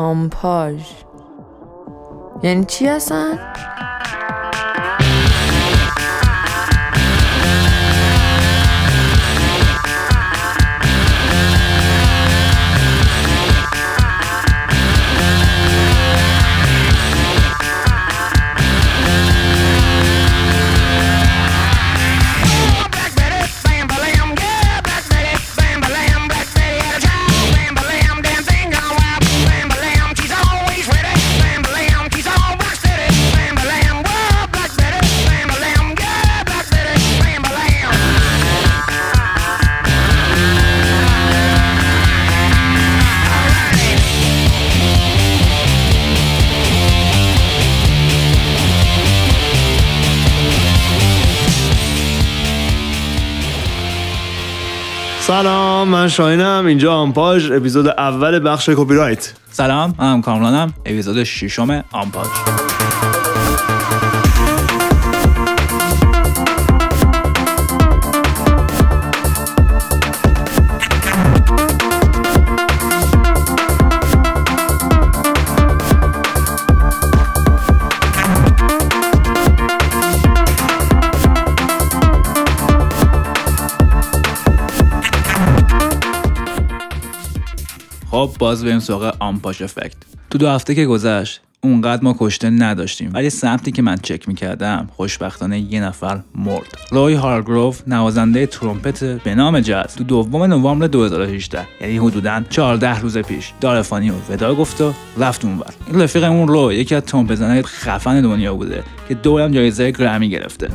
آمپاژ یعنی چی هستن؟ سلام من شاهینم. اینجا آمپاژ اپیزود اول بخش کپی رایت. سلام من کامرانم. اپیزود ششم آمپاژ. خب باز بریم سراغ آمپاش افکت. تو دو هفته که گذشت اونقدر ما کشته نداشتیم. ولی سمتی که من چک می‌کردم خوشبختانه یه نفر مرد. روی هارگروف نوازنده ترومپت به نام جاز تو دوم نوامبر 2018 یعنی حدودا 14 روز پیش دارفانی و ودا گفت و رفت اونور. این رفیقمون رو یکی از ترومپت خفن دنیا بوده که دورم جایزه گرمی گرفته.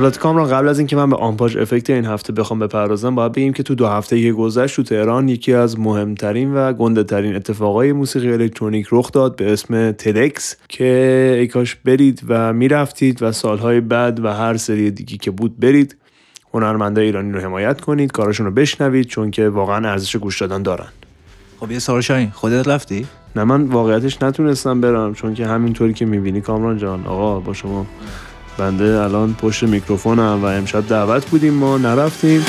البته کامران قبل از اینکه من به آمپاژ افکت این هفته بخوام بپردازم باید بگیم که تو دو هفته که گذشت تو تهران یکی از مهمترین و گنده ترین اتفاقای موسیقی الکترونیک رخ داد به اسم تدکس که ای کاش برید و می‌رفتید و سالهای بعد و هر سری دیگی که بود برید. هنرمنده ایرانی رو حمایت کنید کارشون رو بشنوید چون که واقعا ارزش گوش دادن دارن. خب یه سال شاین خودت رفتی؟ نه من واقعیتش نتونستم برم چون که همینطوری که می‌بینی کامران جان آقا با شما بنده الان پشت میکروفونم و امشب دعوت بودیم ما نرفتیم.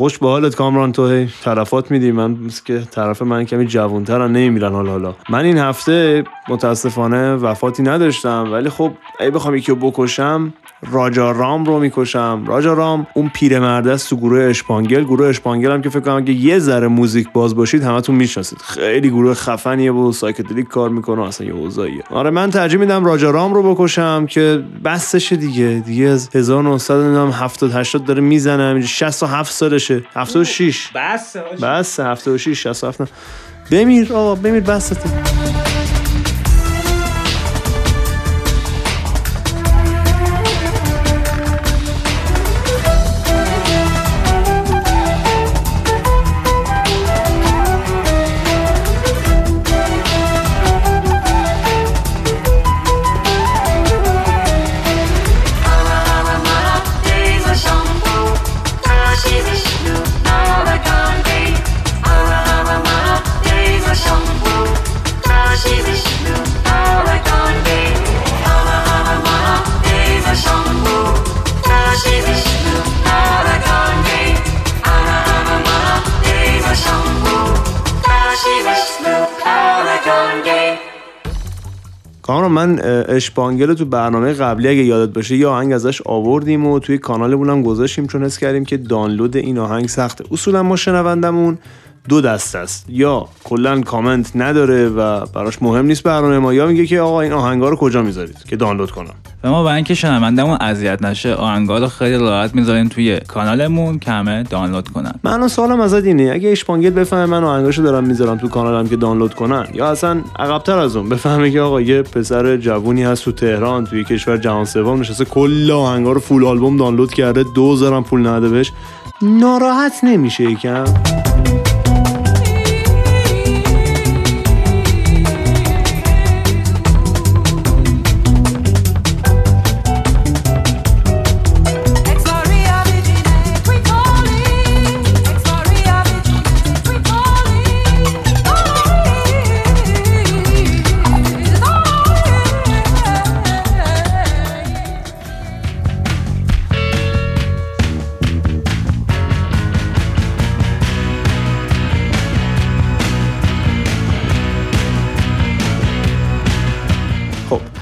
خوش به حالت کامران تو طرفات میدی؟ من که طرف من کمی جوانترن نمیرن حالا حالا. من این هفته متاسفانه وفاتی نداشتم ولی خب ای بخوام یکی رو بکشم راجا رام رو می‌کشم. راجا رام اون پیرمرد است تو گروه Shpongle. گروه Shpongle هم که فکر کنم اگه یه ذره موزیک باز باشید همتون می‌شناسید. خیلی گروه خفنیه و psychedelic کار می‌کنه اصلا یه اوضاعیه آره من ترجیح میدم راجا رام رو بکشم که بسشه دیگه. دیگه از 1970 80 داره می‌زنه. 67 سالشه 76 بس بس 76 67 نه. بمیر آقا بمیر بسته من اشپانگل تو برنامه قبلی اگه یادت باشه یه آهنگ ازش آوردیم و توی کانالمون هم گذاشتیم چون حس کردیم که دانلود این آهنگ سخته. اصولا ما شنوندمون دو دست است. یا کلا کامنت نداره و براش مهم نیست برنامه ما یا میگه که آقا این آهنگا رو کجا می‌ذارید که دانلود کنم. و ما برای اینکه شنوندهمون اذیت نشه آهنگا رو خیلی راحت می‌ذاریم توی کانالمون که همه دانلود کنن. من سوالم ازت اینه اگه اشپانگل بفهمه من آهنگاشو دارم می‌ذارم تو کانالم که دانلود کنن یا اصلا عقبتر از اون بفهمه که آقا یه پسر جوونی هست تو تهران توی کشور جهان سوم نشسته کل آهنگا رو فول آلبوم دانلود کرده دوزارم پول نده بهش. ناراحت نمیشه یکم؟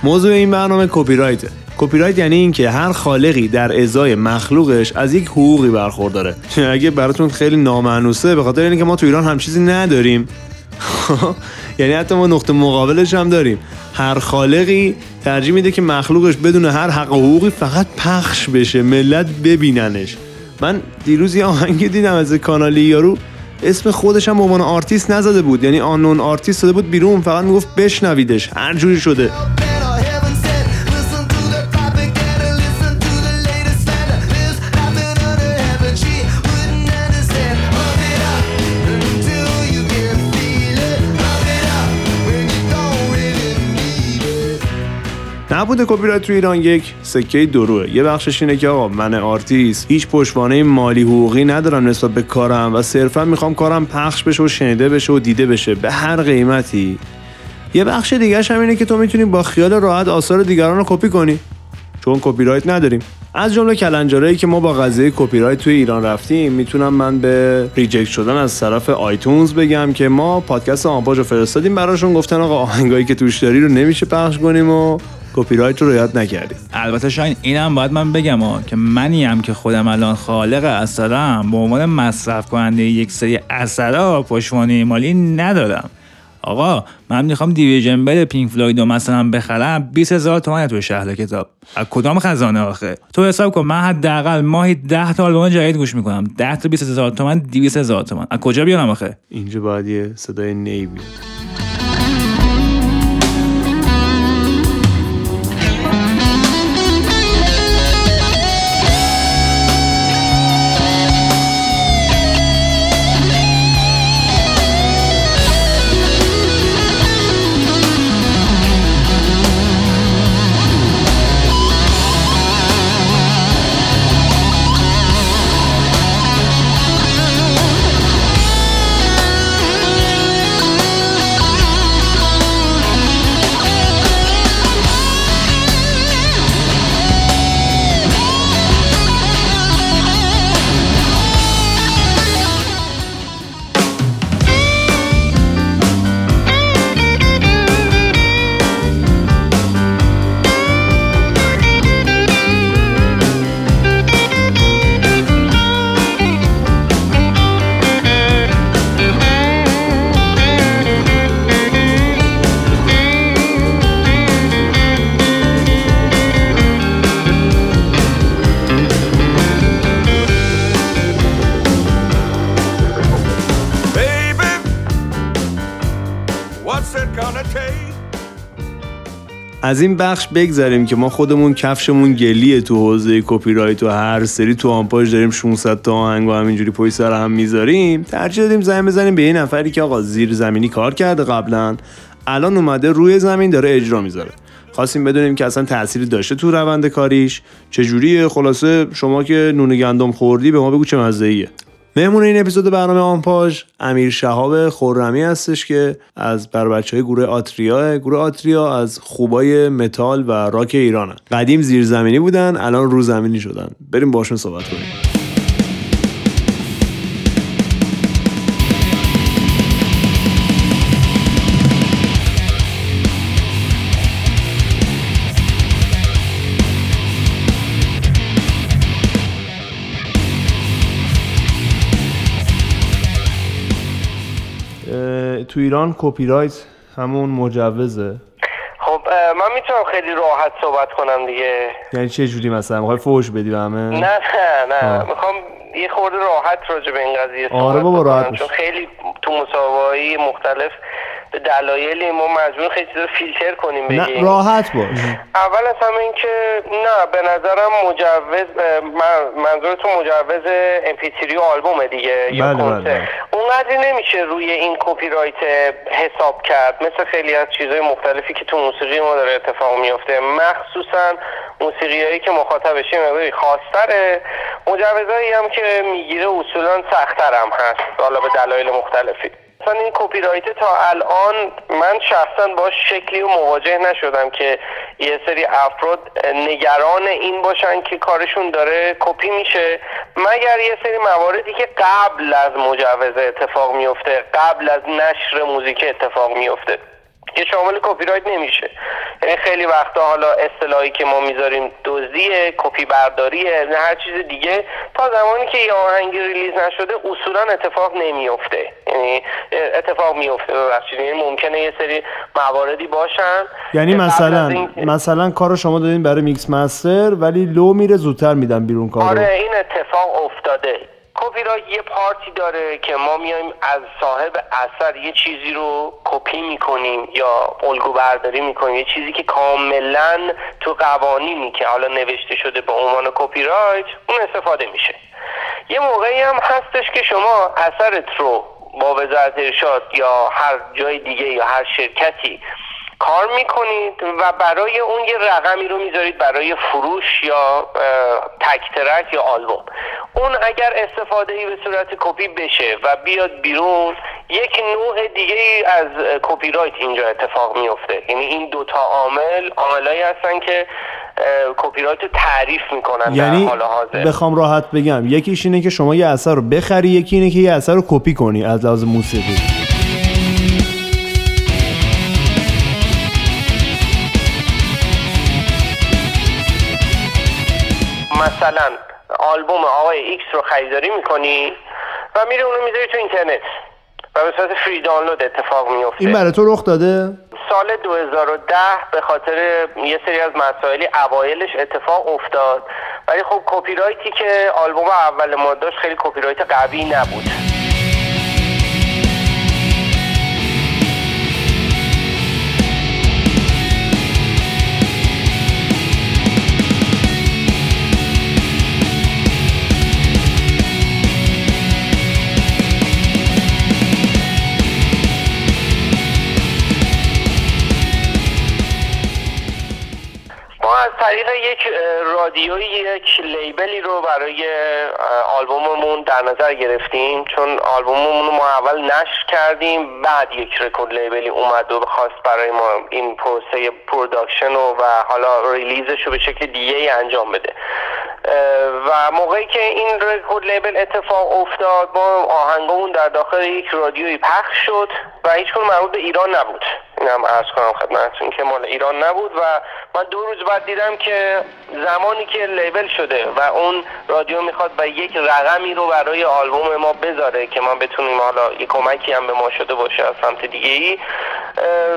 موضوع این برنامه کپی رایته کپی رایت یعنی اینکه هر خالقی در ازای مخلوقش از یک حقوقی برخورداره. اگه براتون خیلی نامأنوسه به خاطر اینکه ما تو ایران هم چیزی نداریم. یعنی حتی ما نقطه مقابلش هم داریم. هر خالقی ترجیح میده که مخلوقش بدون هر حق و حقوقی فقط پخش بشه ملت ببیننش. من دیروز یه آهنگ دیدم از کانالی یارو. اسم خودش هم به عنوان آرتیست نزده بود. یعنی unknown artist داده بود بیرون. فقط می‌گفت بشنویدش. هر جوری شده. نبوده کپی رایت تو ایران یک. سکه دروه یه بخشش اینه که آقا من آرتیست. هیچ پشتوانه مالی حقوقی ندارم نسبت به کارم و صرفا می‌خوام کارم پخش بشه و شنیده بشه و دیده بشه. به هر قیمتی. یه بخش دیگهش هم اینه که تو می‌تونی با خیال راحت آثار دیگران رو کپی کنی. چون کپی رایت نداریم. از جمله کلنجارایی که ما با قضیه کپی رایت توی ایران رفتیم می‌تونم من به reject شدن از طرف iTunes بگم که ما پادکست آنپاژ رو فرستادیم. براشون گفتن آقا آهنگایی که توش داری رو نمیشه پخش کنیم و کپی رایت رو رعایت نکردیم البته شاید اینم باید من بگم ها که منی هم که خودم الان خالق اثرم به عنوان مصرف کننده یک سری اثرها پشتوانه مالی ندارم. آقا من می‌خوام Division Bell Pink Floyd رو مثلا بخرم 20 هزار تومن تو شهر کتاب. از کدام خزانه آخه؟ تو حساب کن من حداقل ماهی 10 تا آلبوم جدید گوش می‌کنم. 10 تا 20 هزار تومن 200 هزار تومن. از کجا بیارم آخه؟ اینجا باید یه صدای نی بیاد از این بخش بگذریم که ما خودمون کفشمون گلیه تو حوزه کپی رایت و هر سری تو آنپاژ داریم 600 تا آهنگ و همینجوری پشت سر هم می‌ذاریم. ترجیح دادیم زنگ بزنیم به یه نفری که آقا زیر زمینی کار کرده قبلا الان اومده روی زمین داره اجرا می‌ذاره. خواستیم بدونیم که اصلا تأثیری داشته تو روند کاریش. چجوریه؟ خلاصه شما که نون گندم خوردی به ما بگو چه مزه مهمون این اپیزود برنامه آنپاژ امیر شهاب خورمی هستش که از بر بچه های گروه آتریا گروه آتریا از خوبای متال و راک ایرانن. قدیم زیرزمینی بودن الان رو زمینی شدن. بریم باشون صحبت کنیم. تو ایران کپی رایت همون مجوزه. خب من می‌تونم خیلی راحت صحبت کنم دیگه. یعنی چه جوری مثلا؟ می‌خوای فوش بدی به همه؟ نه نه نه. می‌خوام یه خورده راحت راجع به این قضیه آره صحبت بابا، بکنم، راحت. چون خیلی تو مسابقه مختلف به دلایلی ما مجبور خیلی چیزا فیلتر کنیم نه بگیم. راحت باش. اول از همه این که نه به نظرم مجوز اه، من منظورتون مجوز امپیتری و آلبومه دیگه یا بله، بله، کنسرت. بله. اونقدری نمیشه روی این کپی رایت حساب کرد. مثل خیلی از چیزهای مختلفی که تو موسیقی ما داره اتفاق میفته. مخصوصا موسیقی هایی که مخاطبش مقداری خاصتره. مجوزهایی هم که می‌گیره اصولا سختتر هم هست. حالا به دلایل مختلفی. مثلا این کپی رایت تا الان من شخصا باش شکلی و مواجه نشدم که یه سری افراد نگران این باشن که کارشون داره کپی میشه. مگر یه سری مواردی که قبل از مجوز اتفاق میفته قبل از نشر موزیک اتفاق میفته. که شامل کپی رایت نمیشه. یعنی خیلی وقتا حالا اصطلاحی که ما می‌ذاریم دزدیه کپی برداریه نه هر چیز دیگه. تا زمانی که یه آهنگی release نشده اصولا اتفاق نمیفته یعنی اتفاق میفته ببخشید. یعنی ممکنه یه سری مواردی باشن. یعنی مثلا این- مثلا کارو شما دادین برای mix master ولی لو میره زودتر میدن بیرون کارو. آره این اتفاق افتاده. کپی رایت یه partی داره که ما میایم از صاحب اثر یه چیزی رو کپی می‌کنیم یا الگو برداری می‌کنیم. یه چیزی که کاملا تو قوانینی که حالا نوشته شده به عنوان کپی رایت اون استفاده میشه. یه موقعی هم هستش که شما اثرت رو با وزارت ارشاد یا هر جای دیگه یا هر شرکتی کار می‌کنید و برای اون یه رقمی رو می‌ذارید برای فروش یا اه، تک track یا آلبوم. اون اگر استفاده ای به صورت کپی بشه و بیاد بیرون یک نوع دیگه ای از کپی رایت اینجا اتفاق میفته یعنی این دوتا عامل عاملایی هستن که کپی رایت رو تعریف می‌کنن در یعنی حال حاضر. بخوام راحت بگم یکیش اینه که شما یه اثر رو بخری یکی اینه که یه اثر رو کپی کنی از لحاظ موسیقی. مثلا آلبوم آقای X رو خریداری می‌کنی و میره اونو می‌ذاری تو اینترنت و به صورت free download اتفاق میفته این برای تو رخ داده؟ سال 2010 به خاطر یه سری از مسائلی اوایلش اتفاق افتاد. ولی خب کپی رایتی که آلبوم اول ما داشت خیلی کپی رایت قوی نبود. طریق یک اه، رادیویی یک label ی رو برای آلبوممون در نظر گرفتیم. چون آلبوممون رو ما اول نشر کردیم بعد یک record label ی اومد و خواست برای ما این پروسه production و, و حالا release ش رو به شکل دیگه ای انجام بده. و موقعی که این record label اتفاق افتاد ما آهنگمون در داخل یک رادیویی پخش شد و هیچ مربوط به ایران نبود. اینم عرض کنم خدمتتون که مال ایران نبود و من دو روز بعد دیدم که زمانی که لیبل شده و اون رادیو می‌خواد و یک رقمی رو برای آلبوم ما بذاره که ما بتونیم حالا یه کمکی هم به ما شده باشه از سمت دیگه ای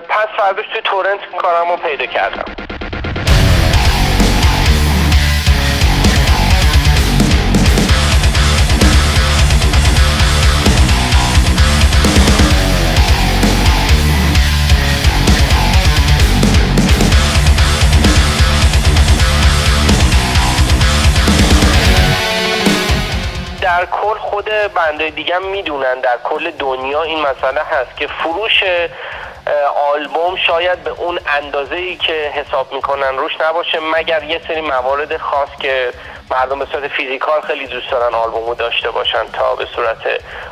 پس فرداش توی تورنت کارم رو پیدا کردم. بنده دیگه هم می‌دونن در کل دنیا این مسئله هست که فروش آلبوم شاید به اون اندازه ای که حساب می‌کنن روش نباشه مگر یه سری موارد خاص که مردم به صورت فیزیکال خیلی دوست دارن آلبومو داشته باشن تا به صورت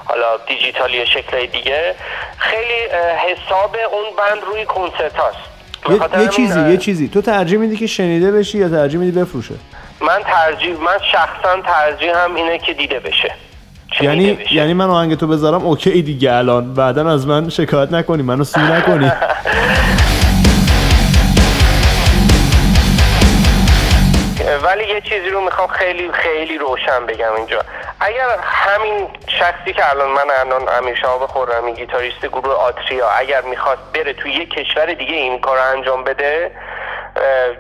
حالا دیجیتال یا شکل دیگه. خیلی حساب اون بند روی کنسرت هاست. یه, یه چیزی یه چیزی. تو ترجیح میدی که شنیده بشی یا ترجیح میدی بفروشه؟ من ترجیح من شخصا ترجیح هم اینه که دیده بشه. یعنی بشه. یعنی من آهنگ تو بذارم اوکی دیگه الان. بعدا از من شکایت نکنی منو سو نکنی. ولی یه چیزی رو می‌خوام خیلی خیلی روشن بگم اینجا. اگر همین شخصی که الان من الان امیر شهاب خرمی گیتاریست گروه آتریا اگر می‌خواست بره تو یک کشور دیگه این کار رو انجام بده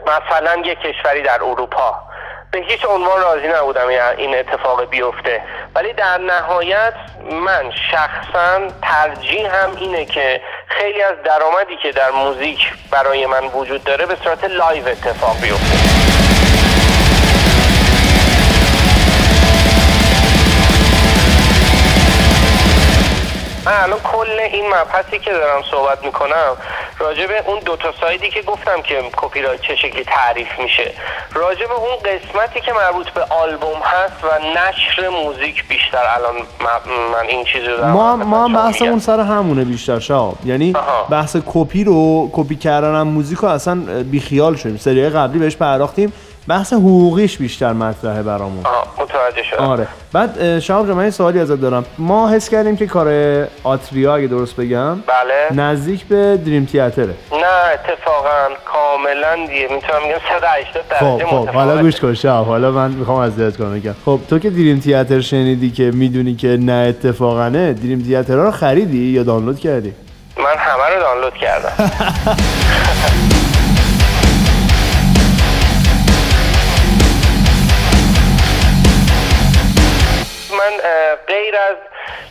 مثلا یک کشوری در اروپا. به هیچ عنوان راضی نبودم این اتفاق بیفته. ولی در نهایت من شخصا ترجیحم اینه که خیلی از درآمدی که در موزیک برای من وجود داره به صورت live اتفاق بیفته. مبحثی که دارم صحبت می‌کنم راجع به اون دوتا side ی که گفتم که کپی رایت چه شکلی تعریف میشه راجع به اون قسمتی که مربوط به آلبوم هست و نشر موزیک بیشتر الان من این چیزی رو دارم ما ما بحثمون. سر همونه بیشتر شهاب یعنی آها. بحث کپی رو کپی کردن هم موزیک رو اصلا بیخیال شدیم سریای قبلی بهش پرداختیم بحث حقوقیش بیشتر مطرحه برامون. متوجه شدم. آره. بعد شهاب جان من یه سوالی ازت دارم. ما حس کردیم که کار آتریا اگه درست بگم بله. نزدیک به دریم تیاتره. نه اتفاقا کاملا دیگه. می‌تونم بگم 180 خب درجه خب حالا متفاوته. گوش کن شهاب. حالا من می‌خوام اذیت کنم بگم خب تو که دریم تیاتر شنیدی که می‌دونی که نه اتفاقنه دریم تیاتر رو خریدی یا دانلود کردی؟ من همه رو دانلود کردم. غیر از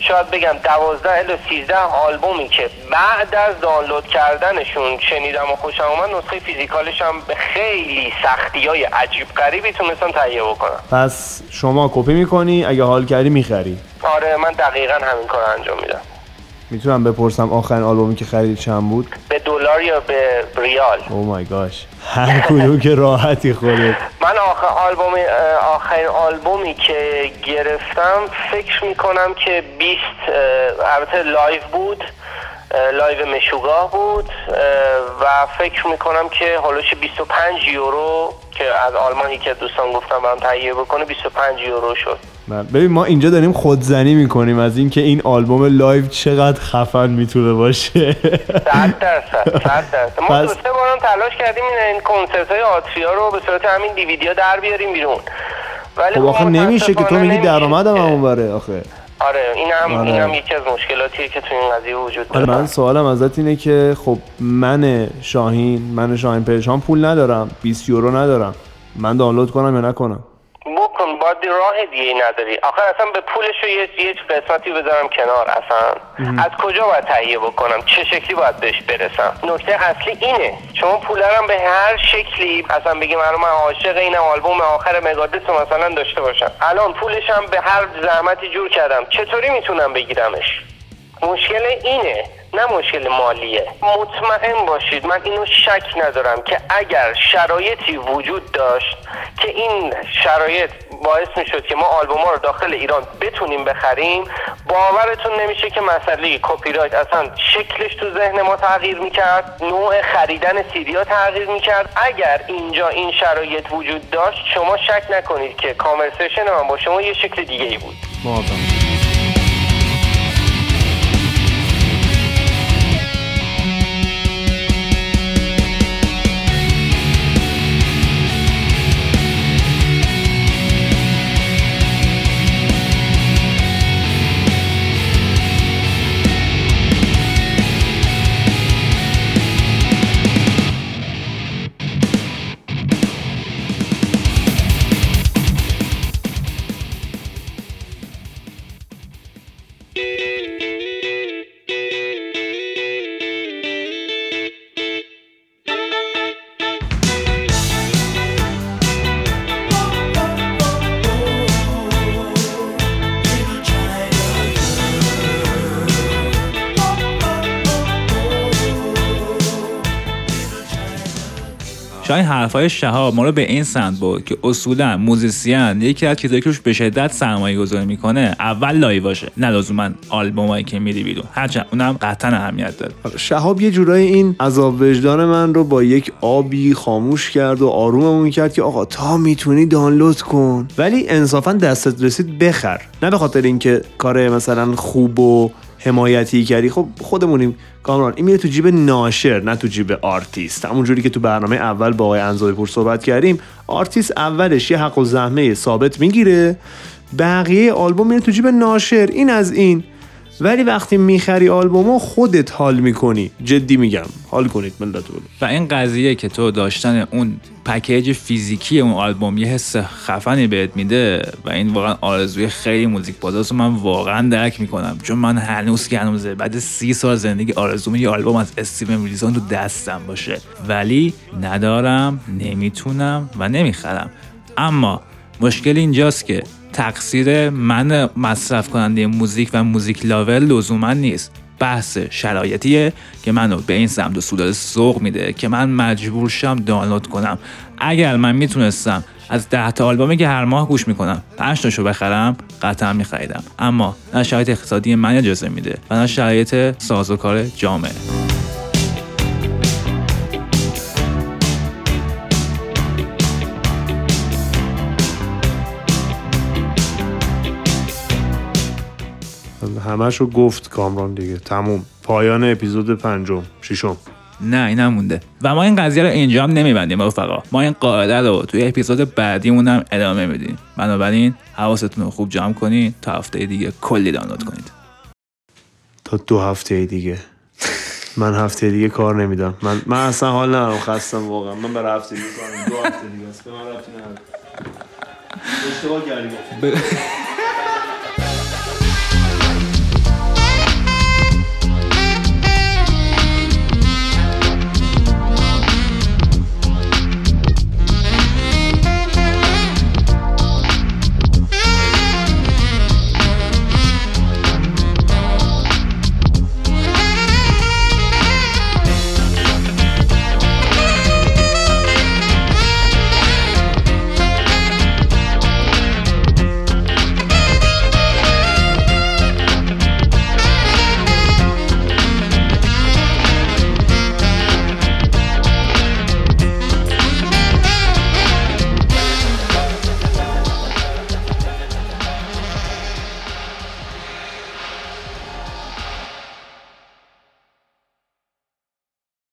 شاید بگم دوازده الی سیزده آلبومی که بعد از دانلود کردنشون شنیدم و خوشم اومد نسخه فیزیکالش هم به خیلی سختی های عجیب غریبی تونستم تهیه بکنم. پس شما کپی می‌کنی؟ اگه حال کردی می‌خری. آره من دقیقا همین کار انجام میدم. می‌تونم بپرسم آخرین آلبومی که خرید چند بود؟ به دلار یا به ریال. او مای گاش هر کدوم که راحتی خودت. من آخر آلبوم آخرین آلبومی که گرفتم فکر می‌کنم که 20 اه، البته live بود لایو مشوگاه بود و فکر می‌کنم که حالوش 25 یورو که از آلمانی که دوستان گفتم برام تهیه بکنه 25 یورو شد. من- ببین ما اینجا داریم خودزنی می‌کنیم از اینکه این آلبوم لایو چقدر خفن می‌تونه باشه. صد درصد صد درصد. ما دو سه بارم تلاش کردیم این, کنسرت های آتریا رو به صورت همین دیویدیا در بیاریم بیرون. ولی خب آخه نمیشه که تو میگی درآمدم که- همون بره آخه. آره این هم آره. این هم یکی از مشکلاتیه که تو این قضیه وجود آره داره. من سوالم ازت اینه که خب من شاهین من شاهین پرشان پول ندارم 20 یورو ندارم. من دانلود کنم یا نکنم؟ بکن باید راه دیگه ای نداری. آخه اصلا به پولش رو یه یه قسمتی بذارم کنار اصلا. از کجا باید تهیه بکنم؟ چه شکلی باید بهش برسم؟ نکته اصلی اینه. شما پول هم به هر شکلی. اصلا بگیم الان من عاشق این آلبوم آخر مگادس رو مثلا داشته باشم. الان پولش هم به هر زحمتی جور کردم. چطوری می‌تونم بگیرمش؟ مشکل اینه. نه مشکل مالیه. مطمئن باشید من اینو شک ندارم که اگر شرایطی وجود داشت که این شرایط باعث می شد که ما آلبوم ها رو داخل ایران بتونیم بخریم باورتون نمیشه که مسئله کپی رایت اصلا شکلش تو ذهن ما تغییر می‌کرد نوع خریدن سیدی ها تغییر می‌کرد. اگر اینجا این شرایط وجود داشت شما شک نکنید که کانورسیشن من با شما یه شکل دیگه ای بود. موافقم حرفای شهاب ما به این سمت بود که اصولا موزیسین یکی از چیزایی که روش به شدت سرمایه گذاری می‌کنه اول لایواشه نه لزوما آلبومایی که میری بیرون. هرچند اونم قطعا اهمیت داره. شهاب یه جورایی این عذاب وجدان من رو با یک آبی خاموش کرد و آروممون کرد که آقا تا می‌تونی دانلود کن. ولی انصافا دستت رسید بخر. نه به خاطر اینکه کار مثلا خوب و حمایتی کردی. خب خودمونیم کامران این میره تو جیب ناشر نه تو جیب آرتیست. همون جوری که تو برنامه اول با آقای انزوی پور صحبت کردیم آرتیست اولش یه حق‌الزحمه ثابت می‌گیره بقیه آلبوم میره تو جیب ناشر. این از این. ولی وقتی می‌خری آلبومو خودت حال می‌کنی. جدی میگم. حال کنید ملت و این قضیه که تو داشتن اون پکیج فیزیکی اون آلبوم یه حس خفنی بهت میده و این واقعا آرزوی خیلی موزیک بازاست من واقعا درک می‌کنم. چون من هنوز که هنوزه بعد سی سال زندگی آرزوم یه آلبوم از استیون ویلسون تو دستم باشه. ولی ندارم نمی‌تونم و نمی‌خرم. اما مشکل اینجاست که تقصیر من مصرف کننده موزیک و موزیک لاول لزوما نیست. بحث شرایطیه که منو به این سمت و سودال سوق میده که من مجبور شم دانلود کنم. اگر من می‌تونستم از ده تا آلبومی که هر ماه گوش می‌کنم پنج تاشو بخرم قطعا میخریدم. اما نه شرایط اقتصادی من اجازه میده و نه شرایط سازوکار جامعه. همش رو گفت کامران دیگه. تموم. پایان اپیزود پنجم. ششم. نه این هم مونده. و ما این قضیه رو اینجا هم نمیبندیم رفقا. ما این قاعده رو توی اپیزود بعدیمون هم ادامه میدیم. بنابراین حواستون رو خوب جمع کنین تا هفته دیگه کلی دانلود کنید. تا دو هفته دیگه. من هفته دیگه کار نمیدم. من من اصلا حال ندارم خستم واقعا. من برای هفته دیگه کار. دو هفته دیگه است. به من ربطی نداره. اشتباه کردی.